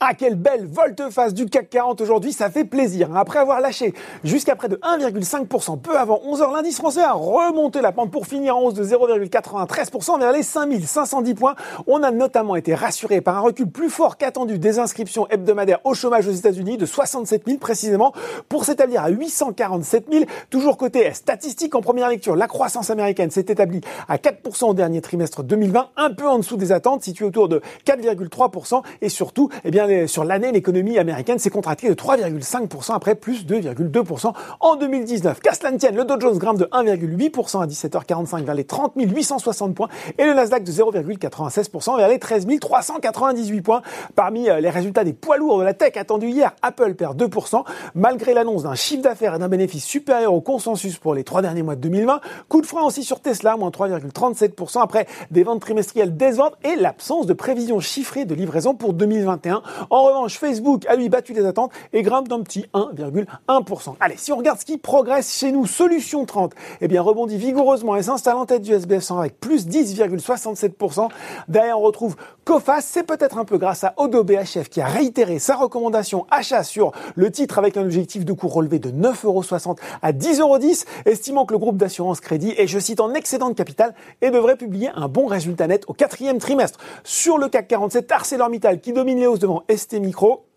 Ah, quelle belle volte-face du CAC 40 aujourd'hui, ça fait plaisir. Après avoir lâché jusqu'à près de 1,5% peu avant 11h, l'indice français a remonté la pente pour finir en hausse de 0,93% vers les 5510 points. On a notamment été rassuré par un recul plus fort qu'attendu des inscriptions hebdomadaires au chômage aux États-Unis de 67 000 précisément pour s'établir à 847 000. Toujours côté statistique en première lecture, la croissance américaine s'est établie à 4% au dernier trimestre 2020, un peu en dessous des attentes, située autour de 4,3% et surtout, eh bien, sur l'année, l'économie américaine s'est contractée de 3,5% après plus de 2,2% en 2019. Qu'à cela tienne, le Dow Jones grimpe de 1,8% à 17h45 vers les 30 860 points et le Nasdaq de 0,96% vers les 13 398 points. Parmi euh, les résultats des poids lourds de la tech attendus hier, Apple perd 2% malgré l'annonce d'un chiffre d'affaires et d'un bénéfice supérieur au consensus pour les trois derniers mois de 2020. Coup de frein aussi sur Tesla, moins 3,37% après des ventes trimestrielles décevantes et l'absence de prévisions chiffrées de livraison pour 2021. En revanche, Facebook a lui battu les attentes et grimpe d'un petit 1,1%. Allez, si on regarde ce qui progresse chez nous, Solution 30, eh bien rebondit vigoureusement et s'installe en tête du SBF 100 avec plus 10,67%. Derrière, on retrouve Coface, c'est peut-être un peu grâce à Odo BHF qui a réitéré sa recommandation achat sur le titre avec un objectif de cours relevé de 9,60€ à 10,10€, estimant que le groupe d'assurance crédit est, je cite, en excédent de capital et devrait publier un bon résultat net au quatrième trimestre. Sur le CAC 47, ArcelorMittal qui domine les hausses devant ST Micro.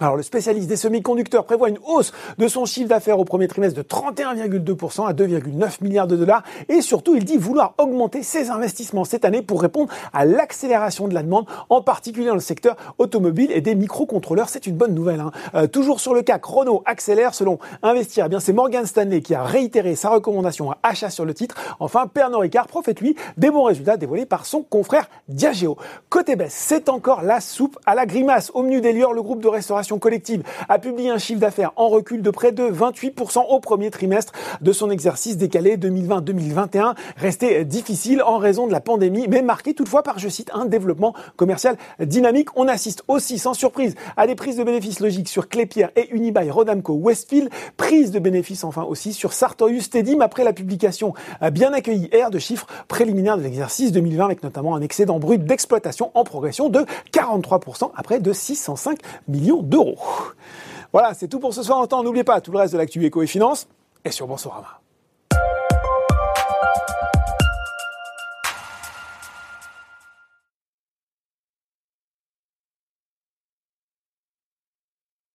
Alors le spécialiste des semi-conducteurs prévoit une hausse de son chiffre d'affaires au premier trimestre de 31,2% à 2,9 milliards de dollars et surtout il dit vouloir augmenter ses investissements cette année pour répondre à l'accélération de la demande, en particulier dans le secteur automobile et des microcontrôleurs. C'est une bonne nouvelle. Hein. Euh, toujours sur le CAC, Renault accélère selon Investir. Eh bien c'est Morgan Stanley qui a réitéré sa recommandation à achat sur le titre. Enfin Pernod Ricard profite lui des bons résultats dévoilés par son confrère Diageo. Côté baisse, c'est encore la soupe à la grimace. Au menu des lieux, le groupe de collective a publié un chiffre d'affaires en recul de près de 28% au premier trimestre de son exercice décalé 2020-2021, resté difficile en raison de la pandémie, mais marqué toutefois par, je cite, un développement commercial dynamique. On assiste aussi, sans surprise, à des prises de bénéfices logiques sur Clépierre et Unibail Rodamco Westfield, prise de bénéfices enfin aussi sur Sartorius Tedim après la publication bien accueillie hier de chiffres préliminaires de l'exercice 2020 avec notamment un excédent brut d'exploitation en progression de 43% après de 605 millions voilà, c'est tout pour ce soir. En temps, n'oubliez pas tout le reste de l'actu éco et finance est sur Boursorama.